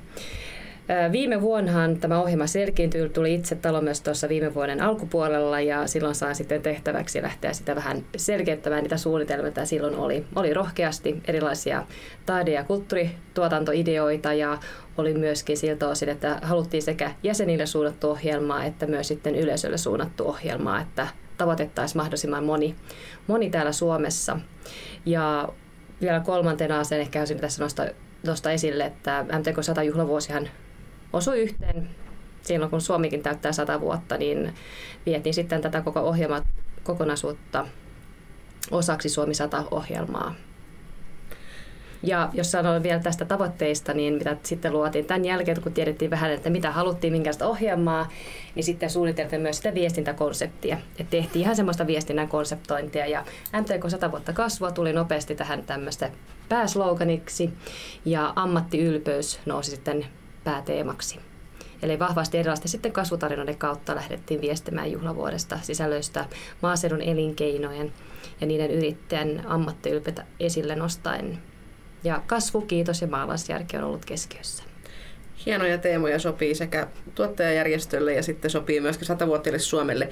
Viime vuonnahan tämä ohjelma selkiintyi, tuli itse talo myös tuossa viime vuoden alkupuolella ja silloin sain sitten tehtäväksi lähteä sitä vähän selkeyttämään niitä suunnitelmia, mitä silloin oli. Oli rohkeasti erilaisia taide- ja kulttuurituotantoideoita ja oli myöskin siltä osin, että haluttiin sekä jäsenille suunnattu ohjelmaa että myös sitten yleisölle suunnattu ohjelmaa, että tavoitettaisiin mahdollisimman moni, moni täällä Suomessa. Ja vielä kolmantena sen ehkä haluaisin tässä nostaa, nostaa esille, että MTK 100 juhlavuosihan osui yhteen silloin, kun Suomikin täyttää 100 vuotta, niin vietiin sitten tätä koko ohjelma kokonaisuutta osaksi Suomi 100-ohjelmaa. Ja jos sanon vielä tästä tavoitteista, niin mitä sitten luotiin tämän jälkeen, kun tiedettiin vähän, että mitä haluttiin, minkälaista ohjelmaa, niin sitten suunniteltiin myös sitä viestintäkonseptia. Et tehtiin ihan semmoista viestinnän konseptointia ja MTK 100 vuotta kasvua tuli nopeasti tähän tämmöistä pääsloganiksi ja ammattiylpeys nousi sitten pääteemaksi. Eli vahvasti erilaisten sitten kasvutarinoiden kautta lähdettiin viestimään juhlavuodesta sisällöistä maaseudun elinkeinojen ja niiden yrittäjän ammattiylpeitä esille nostaen. Ja kasvu, kiitos ja maalaisjärki on ollut keskiössä. Hienoja teemoja sopii sekä tuottajajärjestölle ja sitten sopii myöskin satavuotiaille Suomelle.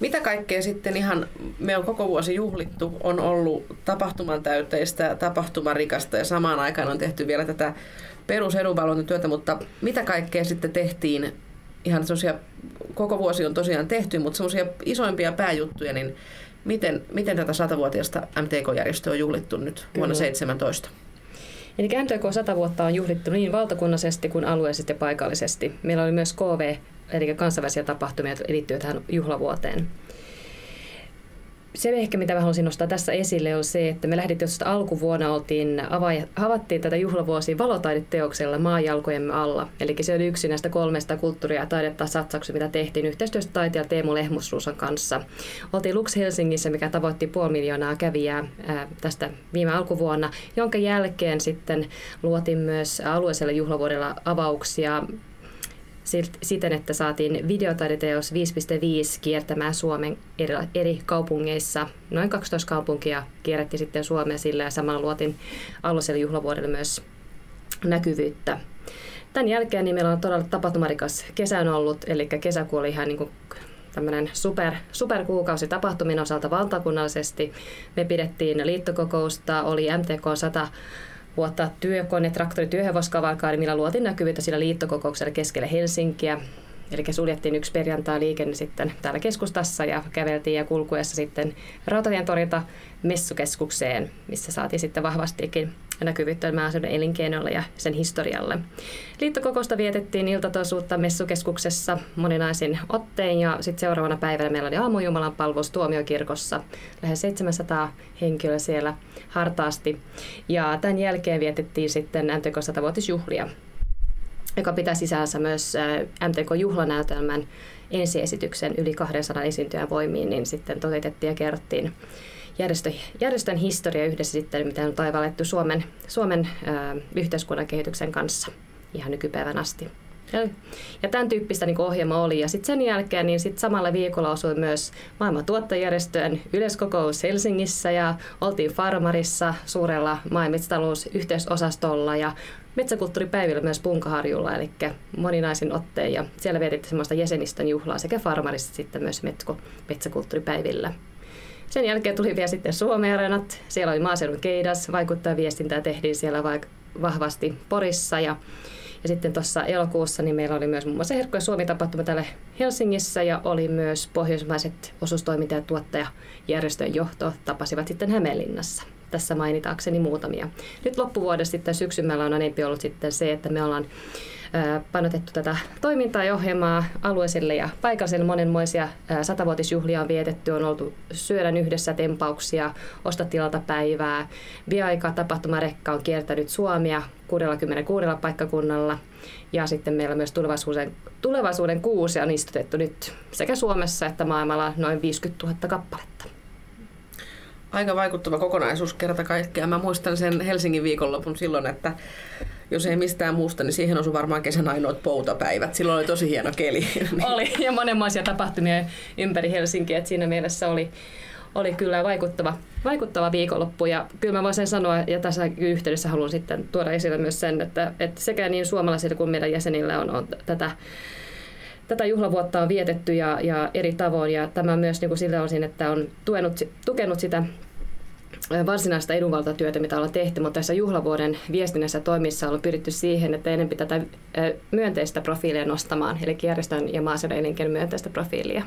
Mitä kaikkea sitten ihan, me on koko vuosi juhlittu, on ollut tapahtuman täyteistä, tapahtumarikasta ja samaan aikaan on tehty vielä tätä perusedunvalvontatyötä, mutta mitä kaikkea sitten tehtiin? Ihan tosiaan, koko vuosi on tosiaan tehty, mutta semmoisia isoimpia pääjuttuja, niin miten, miten tätä satavuotiaista MTK-järjestöä on juhlittu nyt Kyllä. vuonna 2017? Eli MTK 100 vuotta on juhlittu niin valtakunnallisesti kuin alueellisesti ja paikallisesti. Meillä oli myös KV, eli kansainvälisiä tapahtumia liittyen tähän juhlavuoteen se ehkä, mitä mä haluaisin nostaa tässä esille, on se, että me lähdettiin tuosta alkuvuonna, oltiin, avattiin tätä juhlavuosia valotaideteoksella maajalkojemme alla. Eli se oli yksi näistä kolmesta kulttuuria ja taidetta satsauksia, mitä tehtiin yhteistyössä taiteilija Teemu Lehmusruusan kanssa. Oltiin Lux Helsingissä, mikä tavoitti puoli miljoonaa kävijää ää, tästä viime alkuvuonna, jonka jälkeen sitten luotiin myös alueellisella juhlavuodella avauksia siten, että saatiin videotaideteos 5.5 kiertämään Suomen eri, kaupungeissa. Noin 12 kaupunkia kierrätti sitten Suomea sillä ja samalla luotiin alueelle juhlavuodelle myös näkyvyyttä. Tämän jälkeen niin meillä on todella tapahtumarikas kesä on ollut, eli kesäkuu oli ihan niin kuin tämmöinen super, superkuukausi tapahtumien osalta valtakunnallisesti. Me pidettiin liittokokousta, oli MTK 100 vuotta työkone, traktori, työhevoskavalkaari, millä luotiin näkyvyyttä sillä liittokokouksella keskellä Helsinkiä. Eli suljettiin yksi perjantai liikenne sitten täällä keskustassa ja käveltiin ja kulkuessa sitten Rautatien torilta messukeskukseen, missä saatiin sitten vahvastikin näkyvyyttä maaseudun elinkeinolle ja sen historialle. Liittokokousta vietettiin iltatoisuutta messukeskuksessa moninaisin ottein ja sitten seuraavana päivänä meillä oli aamujumalan palvelus tuomiokirkossa. Lähes 700 henkilöä siellä hartaasti. Ja tämän jälkeen vietettiin sitten MTK 100-vuotisjuhlia joka pitää sisänsä myös MTK-juhlanäytelmän ensiesityksen yli 200 esiintyjän voimiin, niin sitten toteutettiin ja kerrottiin järjestö, järjestön historia yhdessä sitten, mitä on taivallettu Suomen, Suomen ö, yhteiskunnan kehityksen kanssa ihan nykypäivän asti. Ja, ja tämän tyyppistä niin ohjelma oli. Ja sitten sen jälkeen niin sit samalla viikolla osui myös maailman tuottajärjestöjen yleiskokous Helsingissä ja oltiin Farmarissa suurella maa- ja metsäkulttuuripäivillä myös Punkaharjulla, eli moninaisin otteen. Ja siellä vietettiin semmoista jäsenistön juhlaa sekä Farmarissa sitten myös metsäkulttuuripäivillä. Sen jälkeen tuli vielä sitten Suomen Arenat. Siellä oli maaseudun keidas, vaikuttaa viestintää tehtiin siellä vaikka vahvasti Porissa ja ja sitten tuossa elokuussa niin meillä oli myös muun muassa Herkko ja Suomi-tapahtuma täällä Helsingissä ja oli myös pohjoismaiset osuustoiminta- ja tuottajajärjestön johto tapasivat sitten Hämeenlinnassa. Tässä mainitaakseni muutamia. Nyt loppuvuodesta sitten syksymällä on enempi ollut sitten se, että me ollaan panotettu tätä toimintaa ja ohjelmaa alueisille ja paikallisille. Monenmoisia satavuotisjuhlia on vietetty, on oltu syödän yhdessä tempauksia, osta tilalta päivää. Viaika tapahtumarekka on kiertänyt Suomia 66 paikkakunnalla. Ja sitten meillä myös tulevaisuuden, tulevaisuuden kuusi on istutettu nyt sekä Suomessa että maailmalla noin 50 000 kappaletta. Aika vaikuttava kokonaisuus kerta kaikkiaan. Mä muistan sen Helsingin viikonlopun silloin, että jos ei mistään muusta, niin siihen osui varmaan kesän ainoat poutapäivät. Silloin oli tosi hieno keli. [LAUGHS] Oli, ja monenlaisia tapahtumia ympäri Helsinkiä, että siinä mielessä oli, oli kyllä vaikuttava, vaikuttava viikonloppu. Ja kyllä mä voisin sanoa, ja tässä yhteydessä haluan sitten tuoda esille myös sen, että, että sekä niin suomalaisilla kuin meidän jäsenillä on, on tätä tätä juhlavuotta on vietetty ja, ja eri tavoin ja tämä myös niin kuin sillä osin, että on tuenut, tukenut sitä varsinaista edunvaltatyötä, mitä ollaan tehty, mutta tässä juhlavuoden viestinnässä toimissa on pyritty siihen, että enemmän tätä myönteistä profiilia nostamaan, eli järjestön ja maaseudun elinkeinon myönteistä profiilia.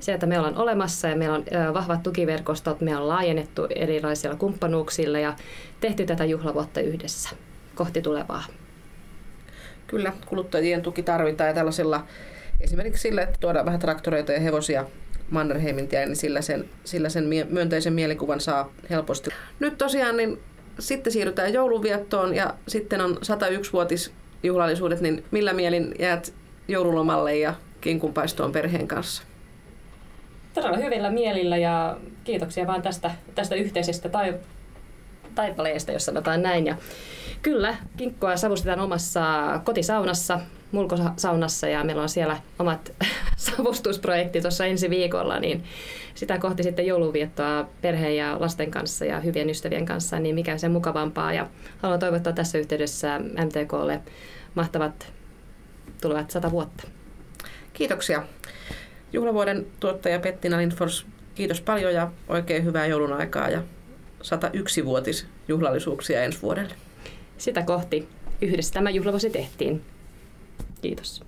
Se, että me ollaan olemassa ja meillä on vahvat tukiverkostot, me on laajennettu erilaisilla kumppanuuksilla ja tehty tätä juhlavuotta yhdessä kohti tulevaa. Kyllä, kuluttajien tuki tarvitaan ja tällaisilla esimerkiksi sillä, että tuodaan vähän traktoreita ja hevosia Mannerheimin niin sillä sen, sillä sen myönteisen mielikuvan saa helposti. Nyt tosiaan niin sitten siirrytään jouluviettoon ja sitten on 101-vuotis juhlallisuudet, niin millä mielin jäät joululomalle ja kinkunpaistoon perheen kanssa? Todella hyvillä mielillä ja kiitoksia vaan tästä, tästä yhteisestä tai, taipaleesta, jos sanotaan näin. Ja kyllä, kinkkua savustetaan omassa kotisaunassa mulkosaunassa ja meillä on siellä omat [LAUGHS] savustusprojektit tuossa ensi viikolla, niin sitä kohti sitten jouluviettoa perheen ja lasten kanssa ja hyvien ystävien kanssa, niin mikä se mukavampaa. Ja haluan toivottaa tässä yhteydessä MTKlle mahtavat tulevat sata vuotta. Kiitoksia. Juhlavuoden tuottaja Pettina Lindfors, kiitos paljon ja oikein hyvää joulun aikaa ja 101-vuotis juhlallisuuksia ensi vuodelle. Sitä kohti yhdessä tämä juhlavuosi tehtiin. Kiitos.